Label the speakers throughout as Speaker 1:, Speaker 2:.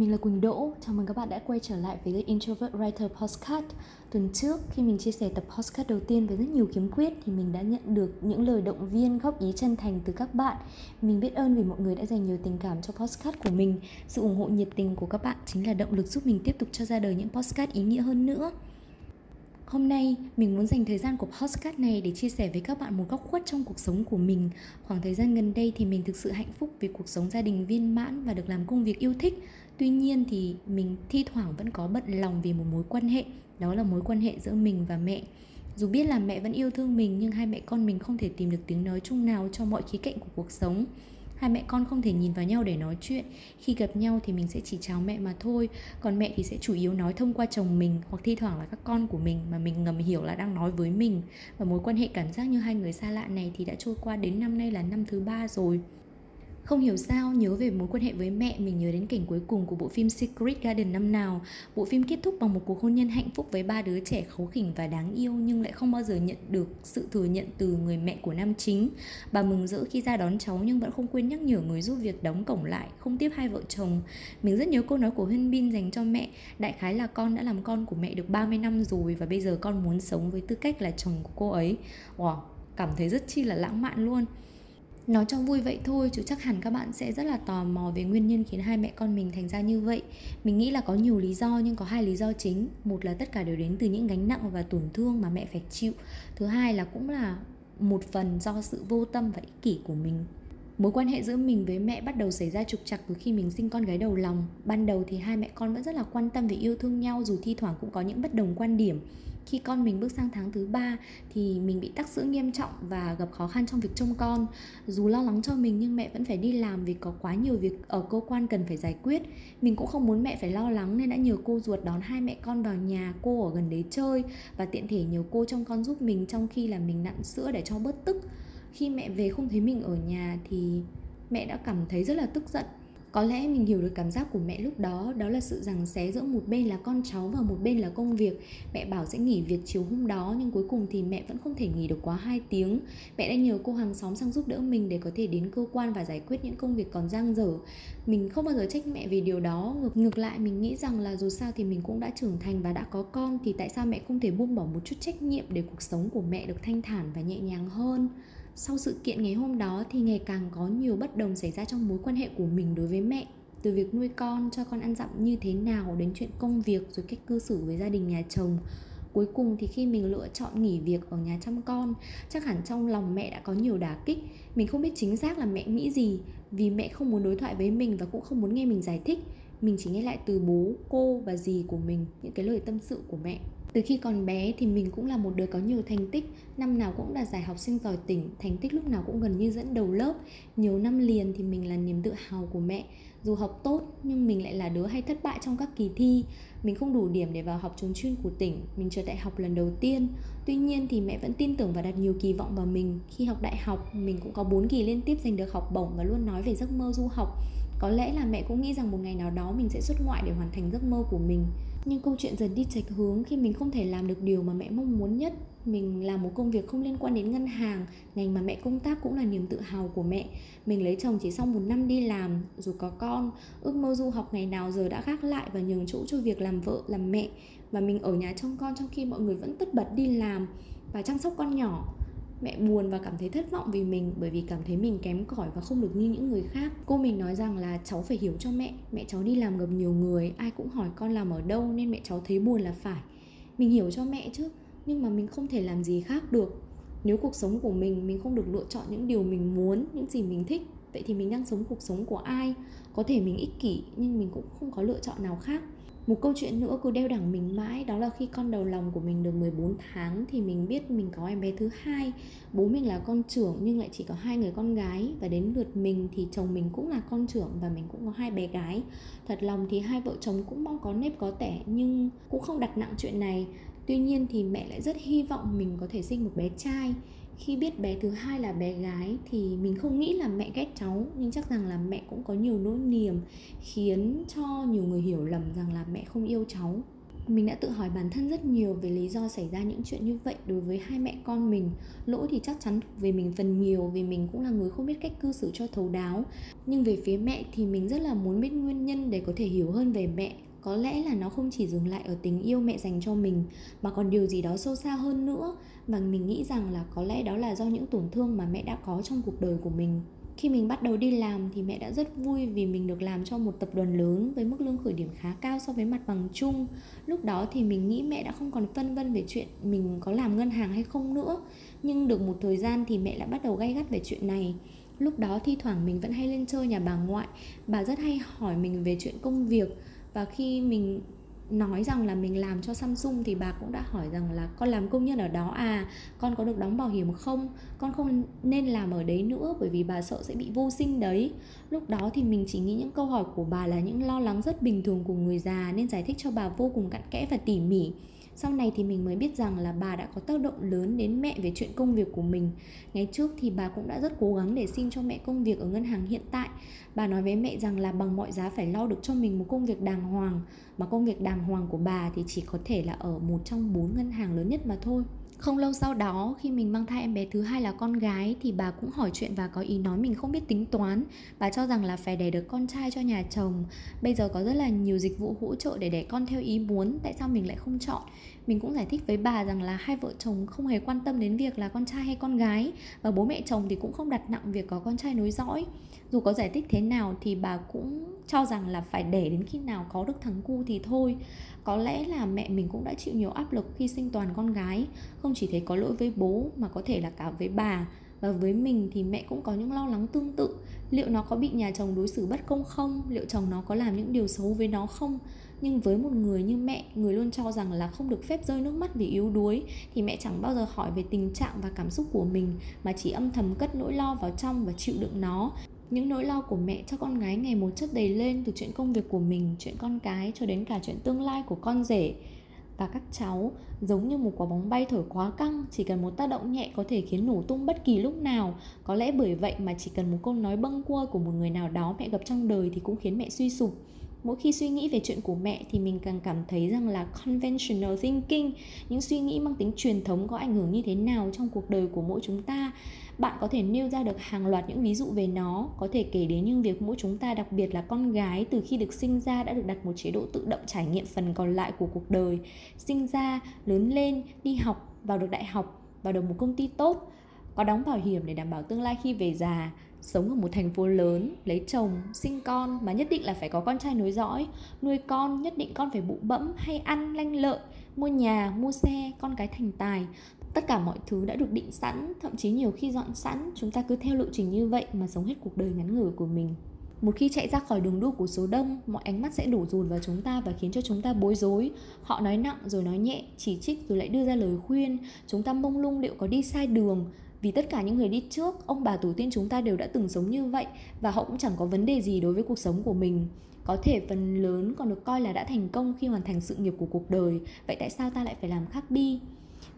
Speaker 1: Mình là Quỳnh Đỗ. Chào mừng các bạn đã quay trở lại với The Introvert Writer Podcast. Tuần trước, khi mình chia sẻ tập podcast đầu tiên với rất nhiều kiếm quyết thì mình đã nhận được những lời động viên, góp ý chân thành từ các bạn. Mình biết ơn vì mọi người đã dành nhiều tình cảm cho podcast của mình. Sự ủng hộ nhiệt tình của các bạn chính là động lực giúp mình tiếp tục cho ra đời những podcast ý nghĩa hơn nữa. Hôm nay, mình muốn dành thời gian của podcast này để chia sẻ với các bạn một góc khuất trong cuộc sống của mình. Khoảng thời gian gần đây thì mình thực sự hạnh phúc vì cuộc sống gia đình viên mãn và được làm công việc yêu thích. Tuy nhiên thì mình thi thoảng vẫn có bận lòng vì một mối quan hệ, đó là mối quan hệ giữa mình và mẹ. Dù biết là mẹ vẫn yêu thương mình nhưng hai mẹ con mình không thể tìm được tiếng nói chung nào cho mọi khía cạnh của cuộc sống. Hai mẹ con không thể nhìn vào nhau để nói chuyện. Khi gặp nhau thì mình sẽ chỉ chào mẹ mà thôi. Còn mẹ thì sẽ chủ yếu nói thông qua chồng mình hoặc thi thoảng là các con của mình mà mình ngầm hiểu là đang nói với mình. Và mối quan hệ cảm giác như hai người xa lạ này thì đã trôi qua đến năm nay là năm thứ ba rồi không hiểu sao nhớ về mối quan hệ với mẹ mình nhớ đến cảnh cuối cùng của bộ phim Secret Garden năm nào. Bộ phim kết thúc bằng một cuộc hôn nhân hạnh phúc với ba đứa trẻ khấu khỉnh và đáng yêu nhưng lại không bao giờ nhận được sự thừa nhận từ người mẹ của nam chính. Bà mừng rỡ khi ra đón cháu nhưng vẫn không quên nhắc nhở người giúp việc đóng cổng lại, không tiếp hai vợ chồng. Mình rất nhớ câu nói của Huyên Bin dành cho mẹ, đại khái là con đã làm con của mẹ được 30 năm rồi và bây giờ con muốn sống với tư cách là chồng của cô ấy. Wow, cảm thấy rất chi là lãng mạn luôn nói cho vui vậy thôi, chứ chắc hẳn các bạn sẽ rất là tò mò về nguyên nhân khiến hai mẹ con mình thành ra như vậy. Mình nghĩ là có nhiều lý do, nhưng có hai lý do chính. Một là tất cả đều đến từ những gánh nặng và tổn thương mà mẹ phải chịu. Thứ hai là cũng là một phần do sự vô tâm và ích kỷ của mình. Mối quan hệ giữa mình với mẹ bắt đầu xảy ra trục trặc từ khi mình sinh con gái đầu lòng. Ban đầu thì hai mẹ con vẫn rất là quan tâm và yêu thương nhau, dù thi thoảng cũng có những bất đồng quan điểm. Khi con mình bước sang tháng thứ ba thì mình bị tắc sữa nghiêm trọng và gặp khó khăn trong việc trông con. Dù lo lắng cho mình nhưng mẹ vẫn phải đi làm vì có quá nhiều việc ở cơ quan cần phải giải quyết. Mình cũng không muốn mẹ phải lo lắng nên đã nhờ cô ruột đón hai mẹ con vào nhà, cô ở gần đấy chơi và tiện thể nhờ cô trông con giúp mình trong khi là mình nặn sữa để cho bớt tức khi mẹ về không thấy mình ở nhà thì mẹ đã cảm thấy rất là tức giận. Có lẽ mình hiểu được cảm giác của mẹ lúc đó đó là sự rằng xé giữa một bên là con cháu và một bên là công việc. Mẹ bảo sẽ nghỉ việc chiều hôm đó, nhưng cuối cùng thì mẹ vẫn không thể nghỉ được quá 2 tiếng. Mẹ đã nhờ cô hàng xóm sang giúp đỡ mình để có thể đến cơ quan và giải quyết những công việc còn dang dở. Mình không bao giờ trách mẹ vì điều đó. Ngược ngược lại, mình nghĩ rằng là dù sao thì mình cũng đã trưởng thành và đã có con, thì tại sao mẹ không thể buông bỏ một chút trách nhiệm để cuộc sống của mẹ được thanh thản và nhẹ nhàng hơn? Sau sự kiện ngày hôm đó thì ngày càng có nhiều bất đồng xảy ra trong mối quan hệ của mình đối với mẹ. Từ việc nuôi con, cho con ăn dặm như thế nào, đến chuyện công việc, rồi cách cư xử với gia đình nhà chồng. Cuối cùng thì khi mình lựa chọn nghỉ việc ở nhà chăm con, chắc hẳn trong lòng mẹ đã có nhiều đả kích. Mình không biết chính xác là mẹ nghĩ gì, vì mẹ không muốn đối thoại với mình và cũng không muốn nghe mình giải thích. Mình chỉ nghe lại từ bố, cô và dì của mình, những cái lời tâm sự của mẹ từ khi còn bé thì mình cũng là một đứa có nhiều thành tích. Năm nào cũng đạt giải học sinh giỏi tỉnh, Thành tích lúc nào cũng gần như dẫn đầu lớp. Nhiều năm liền thì mình là niềm tự hào của mẹ. Dù học tốt, nhưng mình lại là đứa hay thất bại trong các kỳ thi. Mình không đủ điểm để vào học trường chuyên của tỉnh, Mình trượt đại học lần đầu tiên. Tuy nhiên thì mẹ vẫn tin tưởng và đặt nhiều kỳ vọng vào mình. Khi học đại học, mình cũng có 4 kỳ liên tiếp giành được học bổng Và luôn nói về giấc mơ du học. Có lẽ là mẹ cũng nghĩ rằng một ngày nào đó mình sẽ xuất ngoại để hoàn thành giấc mơ của mình nhưng câu chuyện dần đi chệch hướng khi mình không thể làm được điều mà mẹ mong muốn nhất. Mình làm một công việc không liên quan đến ngân hàng, ngành mà mẹ công tác cũng là niềm tự hào của mẹ. Mình lấy chồng chỉ sau một năm đi làm rồi có con, ước mơ du học ngày nào giờ đã gác lại và nhường chỗ cho việc làm vợ, làm mẹ. Và mình ở nhà trông con trong khi mọi người vẫn tất bật đi làm và chăm sóc con nhỏ mẹ buồn và cảm thấy thất vọng vì mình, bởi vì cảm thấy mình kém cỏi và không được như những người khác. Cô mình nói rằng là cháu phải hiểu cho mẹ mẹ cháu đi làm gặp nhiều người, ai cũng hỏi con làm ở đâu nên mẹ cháu thấy buồn là phải. Mình hiểu cho mẹ chứ, nhưng mà mình không thể làm gì khác được. Nếu cuộc sống của mình mình không được lựa chọn những điều mình muốn, những gì mình thích, vậy thì mình đang sống cuộc sống của ai? Có thể mình ích kỷ, nhưng mình cũng không có lựa chọn nào khác một câu chuyện nữa cứ đeo đẳng mình mãi, đó là khi con đầu lòng của mình được 14 tháng thì mình biết mình có em bé thứ hai. Bố mình là con trưởng nhưng lại chỉ có hai người con gái và đến lượt mình thì chồng mình cũng là con trưởng và mình cũng có hai bé gái. Thật lòng thì hai vợ chồng cũng mong có nếp có tẻ nhưng cũng không đặt nặng chuyện này. Tuy nhiên thì mẹ lại rất hy vọng mình có thể sinh một bé trai khi biết bé thứ hai là bé gái thì mình không nghĩ là mẹ ghét cháu, nhưng chắc rằng là mẹ cũng có nhiều nỗi niềm khiến cho nhiều người hiểu lầm rằng là mẹ không yêu cháu. Mình đã tự hỏi bản thân rất nhiều về lý do xảy ra những chuyện như vậy đối với hai mẹ con mình. Lỗi thì chắc chắn về mình phần nhiều vì mình cũng là người không biết cách cư xử cho thấu đáo. Nhưng về phía mẹ thì mình rất là muốn biết nguyên nhân để có thể hiểu hơn về mẹ có lẽ là nó không chỉ dừng lại ở tình yêu mẹ dành cho mình, mà còn điều gì đó sâu xa hơn nữa. Và mình nghĩ rằng là có lẽ đó là do những tổn thương mà mẹ đã có trong cuộc đời của mình. Khi mình bắt đầu đi làm thì mẹ đã rất vui vì mình được làm cho một tập đoàn lớn với mức lương khởi điểm khá cao so với mặt bằng chung. Lúc đó thì mình nghĩ mẹ đã không còn phân vân về chuyện mình có làm ngân hàng hay không nữa. Nhưng được một thời gian thì mẹ lại bắt đầu gay gắt về chuyện này. Lúc đó thi thoảng mình vẫn hay lên chơi nhà bà ngoại. Bà rất hay hỏi mình về chuyện công việc và khi mình nói rằng là mình làm cho Samsung thì bà cũng đã hỏi rằng là con làm công nhân ở đó à? Con có được đóng bảo hiểm không? Con không nên làm ở đấy nữa bởi vì bà sợ sẽ bị vô sinh đấy. Lúc đó thì mình chỉ nghĩ những câu hỏi của bà là những lo lắng rất bình thường của người già nên giải thích cho bà vô cùng cặn kẽ và tỉ mỉ sau này thì mình mới biết rằng là bà đã có tác động lớn đến mẹ về chuyện công việc của mình. Ngày trước thì bà cũng đã rất cố gắng để xin cho mẹ công việc ở ngân hàng hiện tại. Bà nói với mẹ rằng là bằng mọi giá phải lo được cho mình một công việc đàng hoàng, mà công việc đàng hoàng của bà thì chỉ có thể là ở một trong bốn ngân hàng lớn nhất mà thôi không lâu sau đó, khi mình mang thai em bé thứ hai là con gái, thì bà cũng hỏi chuyện và có ý nói mình không biết tính toán. Bà cho rằng là phải đẻ được con trai cho nhà chồng. Bây giờ có rất là nhiều dịch vụ hỗ trợ để đẻ con theo ý muốn, tại sao mình lại không chọn? Mình cũng giải thích với bà rằng là hai vợ chồng không hề quan tâm đến việc là con trai hay con gái, và bố mẹ chồng thì cũng không đặt nặng việc có con trai nối dõi dù có giải thích thế nào thì bà cũng cho rằng là phải để đến khi nào có được thằng cu thì thôi. Có lẽ là mẹ mình cũng đã chịu nhiều áp lực khi sinh toàn con gái. Không chỉ thấy có lỗi với bố mà có thể là cả với bà. Và với mình thì mẹ cũng có những lo lắng tương tự. Liệu nó có bị nhà chồng đối xử bất công không? Liệu chồng nó có làm những điều xấu với nó không? Nhưng với một người như mẹ, người luôn cho rằng là không được phép rơi nước mắt vì yếu đuối, thì mẹ chẳng bao giờ hỏi về tình trạng và cảm xúc của mình, mà chỉ âm thầm cất nỗi lo vào trong và chịu đựng nó những nỗi lo của mẹ cho con gái ngày một chất đầy lên, từ chuyện công việc của mình, chuyện con cái, cho đến cả chuyện tương lai của con rể. Và các cháu, giống như một quả bóng bay thổi quá căng, chỉ cần một tác động nhẹ có thể khiến nổ tung bất kỳ lúc nào. Có lẽ bởi vậy mà chỉ cần một câu nói bâng quơ của một người nào đó mẹ gặp trong đời thì cũng khiến mẹ suy sụp. Mỗi khi suy nghĩ về chuyện của mẹ thì mình càng cảm thấy rằng là conventional thinking, những suy nghĩ mang tính truyền thống có ảnh hưởng như thế nào trong cuộc đời của mỗi chúng ta bạn có thể nêu ra được hàng loạt những ví dụ về nó, có thể kể đến những việc mỗi chúng ta, đặc biệt là con gái, từ khi được sinh ra đã được đặt một chế độ tự động trải nghiệm phần còn lại của cuộc đời. Sinh ra, lớn lên, đi học, vào được đại học, vào được một công ty tốt, có đóng bảo hiểm để đảm bảo tương lai khi về già, sống ở một thành phố lớn, lấy chồng, sinh con, mà nhất định là phải có con trai nối dõi, nuôi con, nhất định con phải bụ bẫm hay ăn lanh lợi, mua nhà, mua xe, con cái thành tài tất cả mọi thứ đã được định sẵn, thậm chí nhiều khi dọn sẵn. Chúng ta cứ theo lộ trình như vậy mà sống hết cuộc đời ngắn ngủi của mình. Một khi chạy ra khỏi đường đua của số đông, mọi ánh mắt sẽ đổ dồn vào chúng ta và khiến cho chúng ta bối rối. Họ nói nặng rồi nói nhẹ, chỉ trích rồi lại đưa ra lời khuyên. Chúng ta mông lung liệu có đi sai đường. Vì tất cả những người đi trước, ông bà tổ tiên chúng ta đều đã từng sống như vậy và họ cũng chẳng có vấn đề gì đối với cuộc sống của mình. Có thể phần lớn còn được coi là đã thành công khi hoàn thành sự nghiệp của cuộc đời. Vậy tại sao ta lại phải làm khác đi?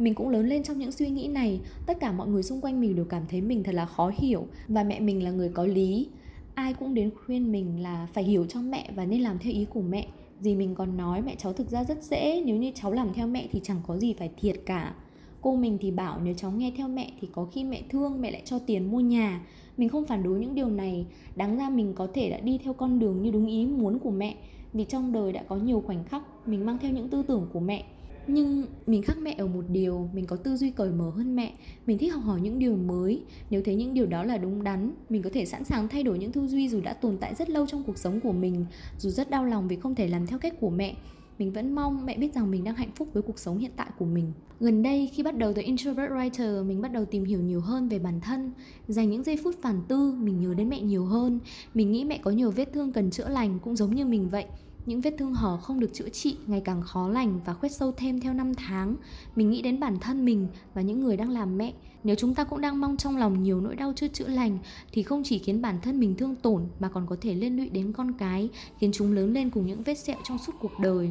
Speaker 1: Mình cũng lớn lên trong những suy nghĩ này. Tất cả mọi người xung quanh mình đều cảm thấy mình thật là khó hiểu và mẹ mình là người có lý. Ai cũng đến khuyên mình là phải hiểu cho mẹ và nên làm theo ý của mẹ. Gì mình còn nói mẹ cháu thực ra rất dễ, nếu như cháu làm theo mẹ thì chẳng có gì phải thiệt cả. Cô mình thì bảo nếu cháu nghe theo mẹ thì có khi mẹ thương, mẹ lại cho tiền mua nhà. Mình không phản đối những điều này. Đáng ra mình có thể đã đi theo con đường như đúng ý muốn của mẹ. Vì trong đời đã có nhiều khoảnh khắc mình mang theo những tư tưởng của mẹ nhưng mình khác mẹ ở một điều, mình có tư duy cởi mở hơn mẹ. Mình thích học hỏi những điều mới. Nếu thấy những điều đó là đúng đắn, mình có thể sẵn sàng thay đổi những tư duy dù đã tồn tại rất lâu trong cuộc sống của mình, dù rất đau lòng vì không thể làm theo cách của mẹ. Mình vẫn mong mẹ biết rằng mình đang hạnh phúc với cuộc sống hiện tại của mình. Gần đây, khi bắt đầu từ introvert writer, mình bắt đầu tìm hiểu nhiều hơn về bản thân. Dành những giây phút phản tư, mình nhớ đến mẹ nhiều hơn. Mình nghĩ mẹ có nhiều vết thương cần chữa lành, cũng giống như mình vậy những vết thương hở không được chữa trị, ngày càng khó lành và khuét sâu thêm theo năm tháng. Mình nghĩ đến bản thân mình và những người đang làm mẹ. Nếu chúng ta cũng đang mong trong lòng nhiều nỗi đau chưa chữa lành, thì không chỉ khiến bản thân mình thương tổn, mà còn có thể liên lụy đến con cái, khiến chúng lớn lên cùng những vết sẹo trong suốt cuộc đời.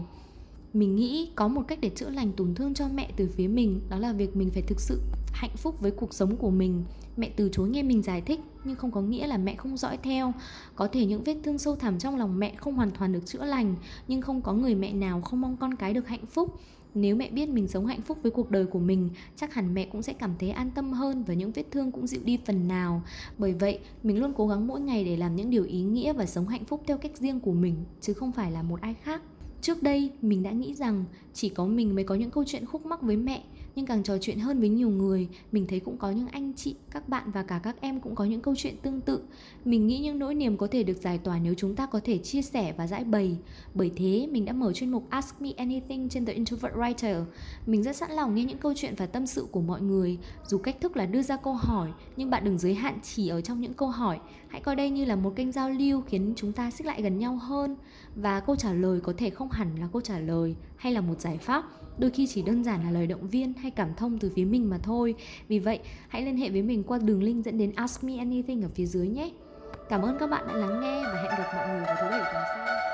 Speaker 1: Mình nghĩ có một cách để chữa lành tổn thương cho mẹ từ phía mình, đó là việc mình phải thực sự hạnh phúc với cuộc sống của mình. Mẹ từ chối nghe mình giải thích, nhưng không có nghĩa là mẹ không dõi theo. Có thể những vết thương sâu thẳm trong lòng mẹ không hoàn toàn được chữa lành, nhưng không có người mẹ nào không mong con cái được hạnh phúc. Nếu mẹ biết mình sống hạnh phúc với cuộc đời của mình, chắc hẳn mẹ cũng sẽ cảm thấy an tâm hơn và những vết thương cũng dịu đi phần nào. Bởi vậy, mình luôn cố gắng mỗi ngày để làm những điều ý nghĩa và sống hạnh phúc theo cách riêng của mình, chứ không phải là một ai khác. Trước đây, mình đã nghĩ rằng chỉ có mình mới có những câu chuyện khúc mắc với mẹ nhưng càng trò chuyện hơn với nhiều người, mình thấy cũng có những anh chị, các bạn và cả các em cũng có những câu chuyện tương tự. Mình nghĩ những nỗi niềm có thể được giải tỏa nếu chúng ta có thể chia sẻ và giải bày. Bởi thế, mình đã mở chuyên mục ask me anything trên the introvert writer. Mình rất sẵn lòng nghe những câu chuyện và tâm sự của mọi người. Dù cách thức là đưa ra câu hỏi, nhưng bạn đừng giới hạn chỉ ở trong những câu hỏi. Hãy coi đây như là một kênh giao lưu khiến chúng ta xích lại gần nhau hơn. Và câu trả lời có thể không hẳn là câu trả lời hay là một giải pháp? Đôi khi chỉ đơn giản là lời động viên hay cảm thông từ phía mình mà thôi. Vì vậy, hãy liên hệ với mình qua đường link dẫn đến ask me anything ở phía dưới nhé. Cảm ơn các bạn đã lắng nghe và hẹn gặp mọi người vào thứ bảy tuần sau.